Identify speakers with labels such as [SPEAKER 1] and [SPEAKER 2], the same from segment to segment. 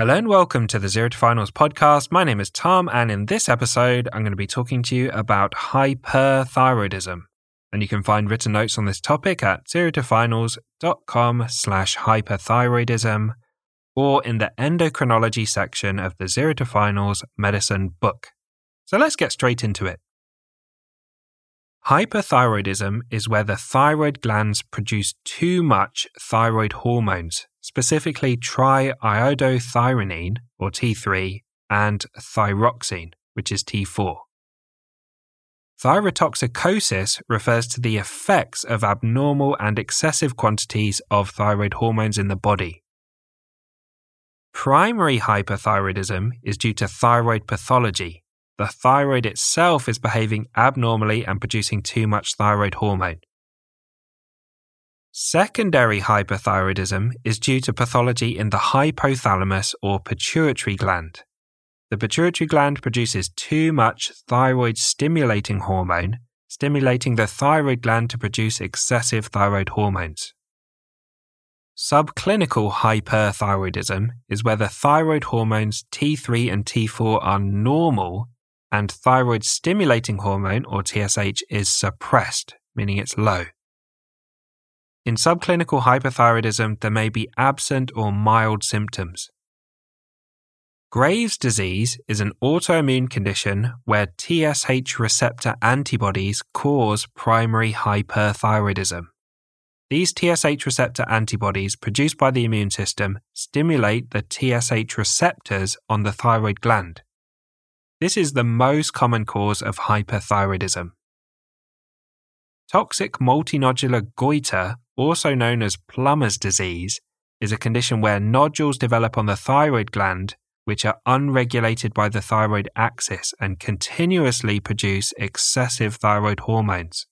[SPEAKER 1] Hello and welcome to the Zero to Finals podcast. My name is Tom, and in this episode, I'm going to be talking to you about hyperthyroidism. And you can find written notes on this topic at zerotofinals.com slash hyperthyroidism or in the endocrinology section of the Zero to Finals medicine book. So let's get straight into it. Hyperthyroidism is where the thyroid glands produce too much thyroid hormones, specifically triiodothyronine, or T3, and thyroxine, which is T4. Thyrotoxicosis refers to the effects of abnormal and excessive quantities of thyroid hormones in the body. Primary hyperthyroidism is due to thyroid pathology. The thyroid itself is behaving abnormally and producing too much thyroid hormone. Secondary hyperthyroidism is due to pathology in the hypothalamus or pituitary gland. The pituitary gland produces too much thyroid stimulating hormone, stimulating the thyroid gland to produce excessive thyroid hormones. Subclinical hyperthyroidism is where the thyroid hormones T3 and T4 are normal and thyroid stimulating hormone or TSH is suppressed, meaning it's low. In subclinical hyperthyroidism, there may be absent or mild symptoms. Graves' disease is an autoimmune condition where TSH receptor antibodies cause primary hyperthyroidism. These TSH receptor antibodies produced by the immune system stimulate the TSH receptors on the thyroid gland. This is the most common cause of hyperthyroidism. Toxic multinodular goiter, also known as Plummer's disease, is a condition where nodules develop on the thyroid gland which are unregulated by the thyroid axis and continuously produce excessive thyroid hormones.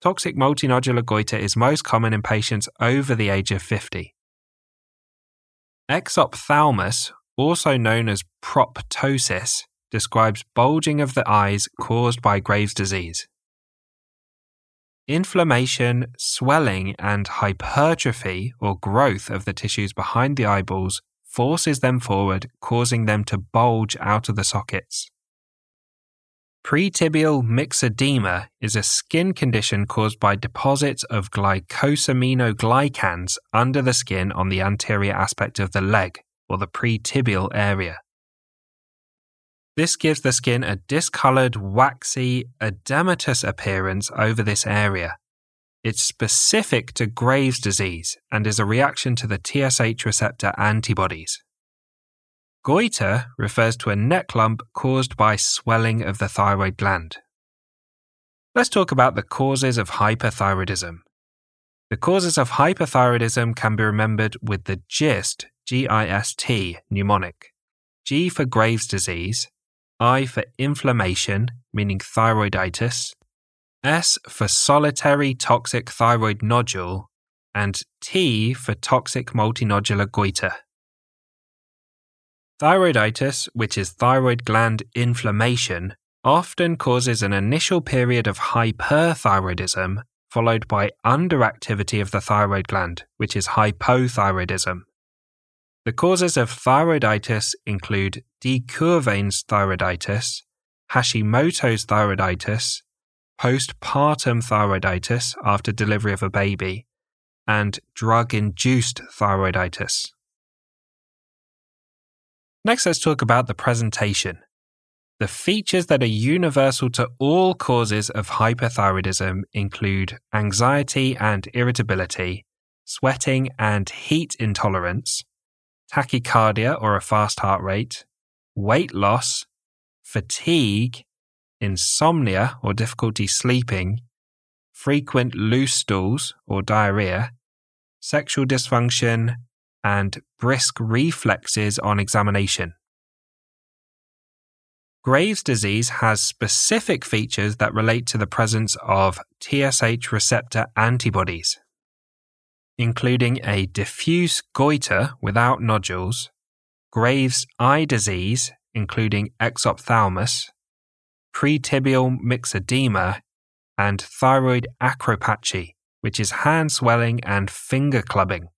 [SPEAKER 1] Toxic multinodular goiter is most common in patients over the age of 50. Exophthalmos, also known as proptosis, describes bulging of the eyes caused by Graves' disease. Inflammation, swelling, and hypertrophy or growth of the tissues behind the eyeballs forces them forward, causing them to bulge out of the sockets. Pretibial myxedema is a skin condition caused by deposits of glycosaminoglycans under the skin on the anterior aspect of the leg, or the pretibial area. This gives the skin a discolored, waxy, edematous appearance over this area. It's specific to Graves' disease and is a reaction to the TSH receptor antibodies. Goiter refers to a neck lump caused by swelling of the thyroid gland. Let's talk about the causes of hyperthyroidism. The causes of hyperthyroidism can be remembered with the GIST, G I S T mnemonic. G for Graves' disease, I for inflammation, meaning thyroiditis, S for solitary toxic thyroid nodule, and T for toxic multinodular goiter. Thyroiditis, which is thyroid gland inflammation, often causes an initial period of hyperthyroidism followed by underactivity of the thyroid gland, which is hypothyroidism. The causes of thyroiditis include de Quervain's thyroiditis, Hashimoto's thyroiditis, postpartum thyroiditis after delivery of a baby, and drug induced thyroiditis. Next, let's talk about the presentation. The features that are universal to all causes of hyperthyroidism include anxiety and irritability, sweating and heat intolerance, tachycardia or a fast heart rate, weight loss, fatigue, insomnia or difficulty sleeping, frequent loose stools or diarrhea, sexual dysfunction, and brisk reflexes on examination. Graves' disease has specific features that relate to the presence of TSH receptor antibodies including a diffuse goiter without nodules, Graves' eye disease, including exophthalmos, pretibial myxedema, and thyroid acropachy, which is hand swelling and finger clubbing.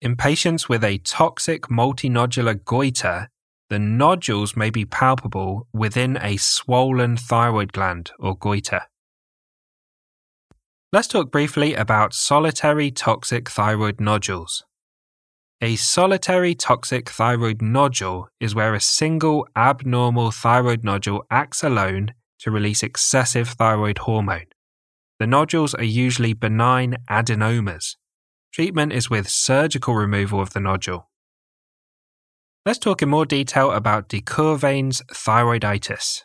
[SPEAKER 1] In patients with a toxic multinodular goiter, the nodules may be palpable within a swollen thyroid gland or goiter. Let's talk briefly about solitary toxic thyroid nodules. A solitary toxic thyroid nodule is where a single abnormal thyroid nodule acts alone to release excessive thyroid hormone. The nodules are usually benign adenomas. Treatment is with surgical removal of the nodule. Let's talk in more detail about de Quervain's thyroiditis.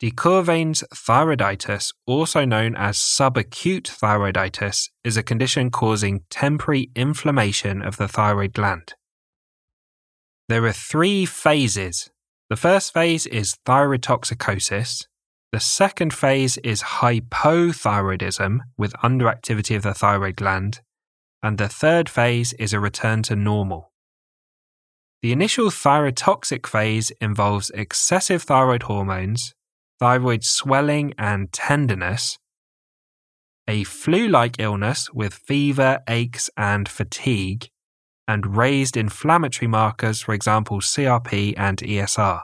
[SPEAKER 1] De Quervain's thyroiditis, also known as subacute thyroiditis, is a condition causing temporary inflammation of the thyroid gland. There are three phases. The first phase is thyrotoxicosis. The second phase is hypothyroidism with underactivity of the thyroid gland. And the third phase is a return to normal. The initial thyrotoxic phase involves excessive thyroid hormones, thyroid swelling and tenderness, a flu like illness with fever, aches, and fatigue, and raised inflammatory markers, for example, CRP and ESR.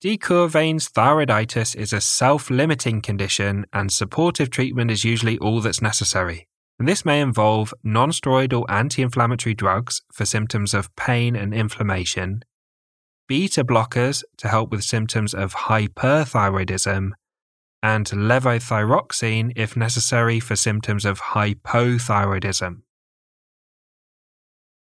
[SPEAKER 1] De Quervain's thyroiditis is a self limiting condition, and supportive treatment is usually all that's necessary. This may involve non steroidal anti inflammatory drugs for symptoms of pain and inflammation, beta blockers to help with symptoms of hyperthyroidism, and levothyroxine if necessary for symptoms of hypothyroidism.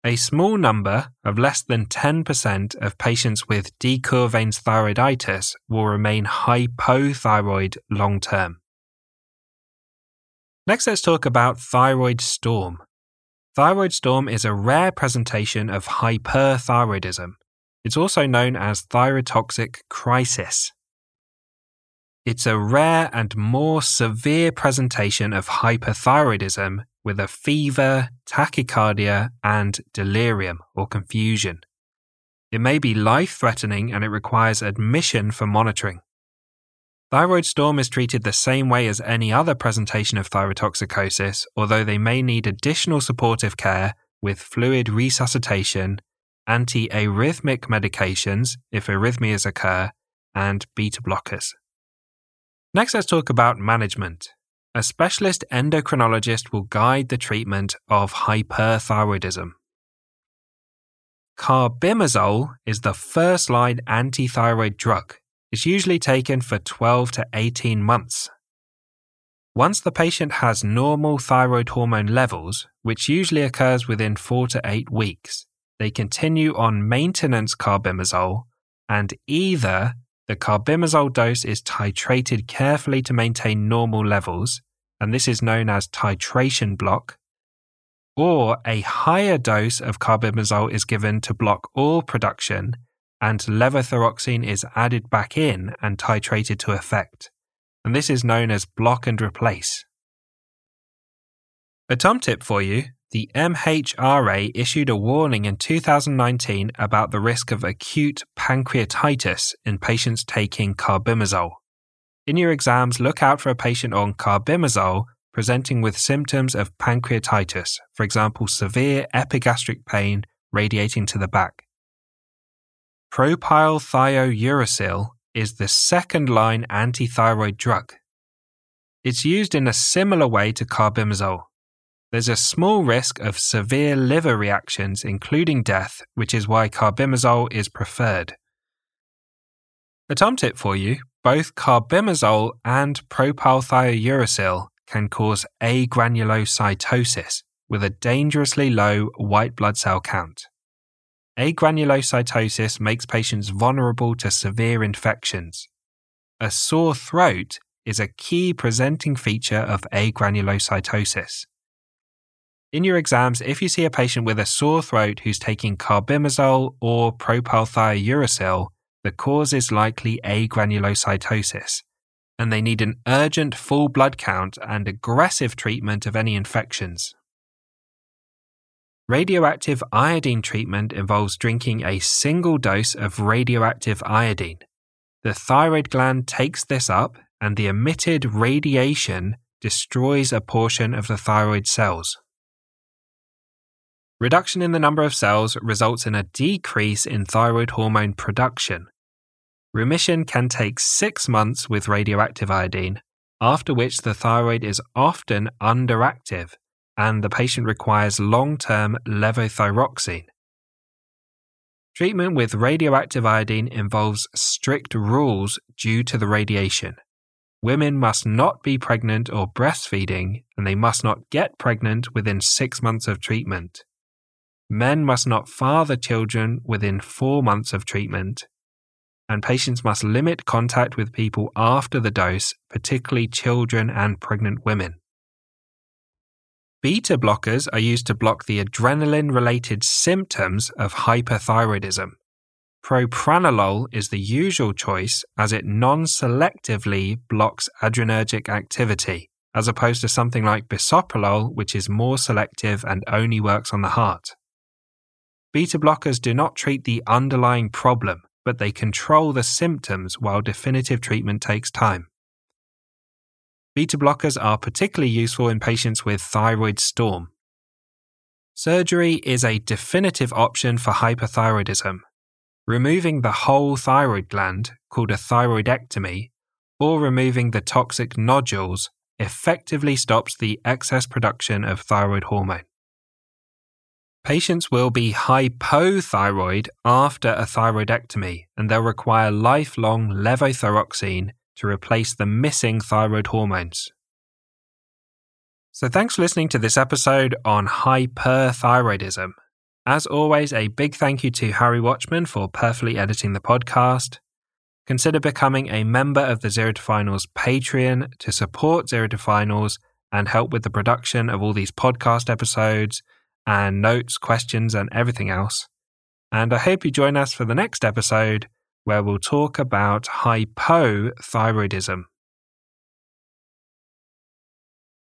[SPEAKER 1] A small number of less than 10% of patients with de Quervain's thyroiditis will remain hypothyroid long term. Next, let's talk about thyroid storm. Thyroid storm is a rare presentation of hyperthyroidism. It's also known as thyrotoxic crisis. It's a rare and more severe presentation of hyperthyroidism with a fever, tachycardia, and delirium or confusion. It may be life threatening and it requires admission for monitoring. Thyroid storm is treated the same way as any other presentation of thyrotoxicosis, although they may need additional supportive care with fluid resuscitation anti arrhythmic medications if arrhythmias occur, and beta blockers. Next, let's talk about management. A specialist endocrinologist will guide the treatment of hyperthyroidism. Carbimazole is the first line antithyroid drug. It's usually taken for 12 to 18 months. Once the patient has normal thyroid hormone levels, which usually occurs within 4 to 8 weeks, they continue on maintenance carbimazole, and either the carbimazole dose is titrated carefully to maintain normal levels, and this is known as titration block, or a higher dose of carbimazole is given to block all production, and levothyroxine is added back in and titrated to effect, and this is known as block and replace. A tom tip for you the MHRA issued a warning in 2019 about the risk of acute pancreatitis in patients taking carbimazole. In your exams, look out for a patient on carbimazole presenting with symptoms of pancreatitis, for example, severe epigastric pain radiating to the back. Propylthiouracil is the second line antithyroid drug. It's used in a similar way to carbimazole there's a small risk of severe liver reactions, including death, which is why carbimazole is preferred. A tom tip for you both carbimazole and propylthiouracil can cause agranulocytosis with a dangerously low white blood cell count. Agranulocytosis makes patients vulnerable to severe infections. A sore throat is a key presenting feature of agranulocytosis. In your exams, if you see a patient with a sore throat who's taking carbimazole or propylthiouracil, the cause is likely agranulocytosis, and they need an urgent full blood count and aggressive treatment of any infections. Radioactive iodine treatment involves drinking a single dose of radioactive iodine. The thyroid gland takes this up, and the emitted radiation destroys a portion of the thyroid cells. Reduction in the number of cells results in a decrease in thyroid hormone production. Remission can take six months with radioactive iodine, after which the thyroid is often underactive and the patient requires long term levothyroxine. Treatment with radioactive iodine involves strict rules due to the radiation. Women must not be pregnant or breastfeeding, and they must not get pregnant within six months of treatment. Men must not father children within four months of treatment, and patients must limit contact with people after the dose, particularly children and pregnant women. Beta blockers are used to block the adrenaline related symptoms of hyperthyroidism. Propranolol is the usual choice as it non selectively blocks adrenergic activity, as opposed to something like bisoprolol, which is more selective and only works on the heart. Beta blockers do not treat the underlying problem, but they control the symptoms while definitive treatment takes time. Beta blockers are particularly useful in patients with thyroid storm. Surgery is a definitive option for hyperthyroidism. Removing the whole thyroid gland, called a thyroidectomy, or removing the toxic nodules effectively stops the excess production of thyroid hormone. Patients will be hypothyroid after a thyroidectomy and they'll require lifelong levothyroxine to replace the missing thyroid hormones. So, thanks for listening to this episode on hyperthyroidism. As always, a big thank you to Harry Watchman for perfectly editing the podcast. Consider becoming a member of the Zero to Finals Patreon to support Zero to Finals and help with the production of all these podcast episodes and notes, questions, and everything else. And I hope you join us for the next episode where we'll talk about hypothyroidism.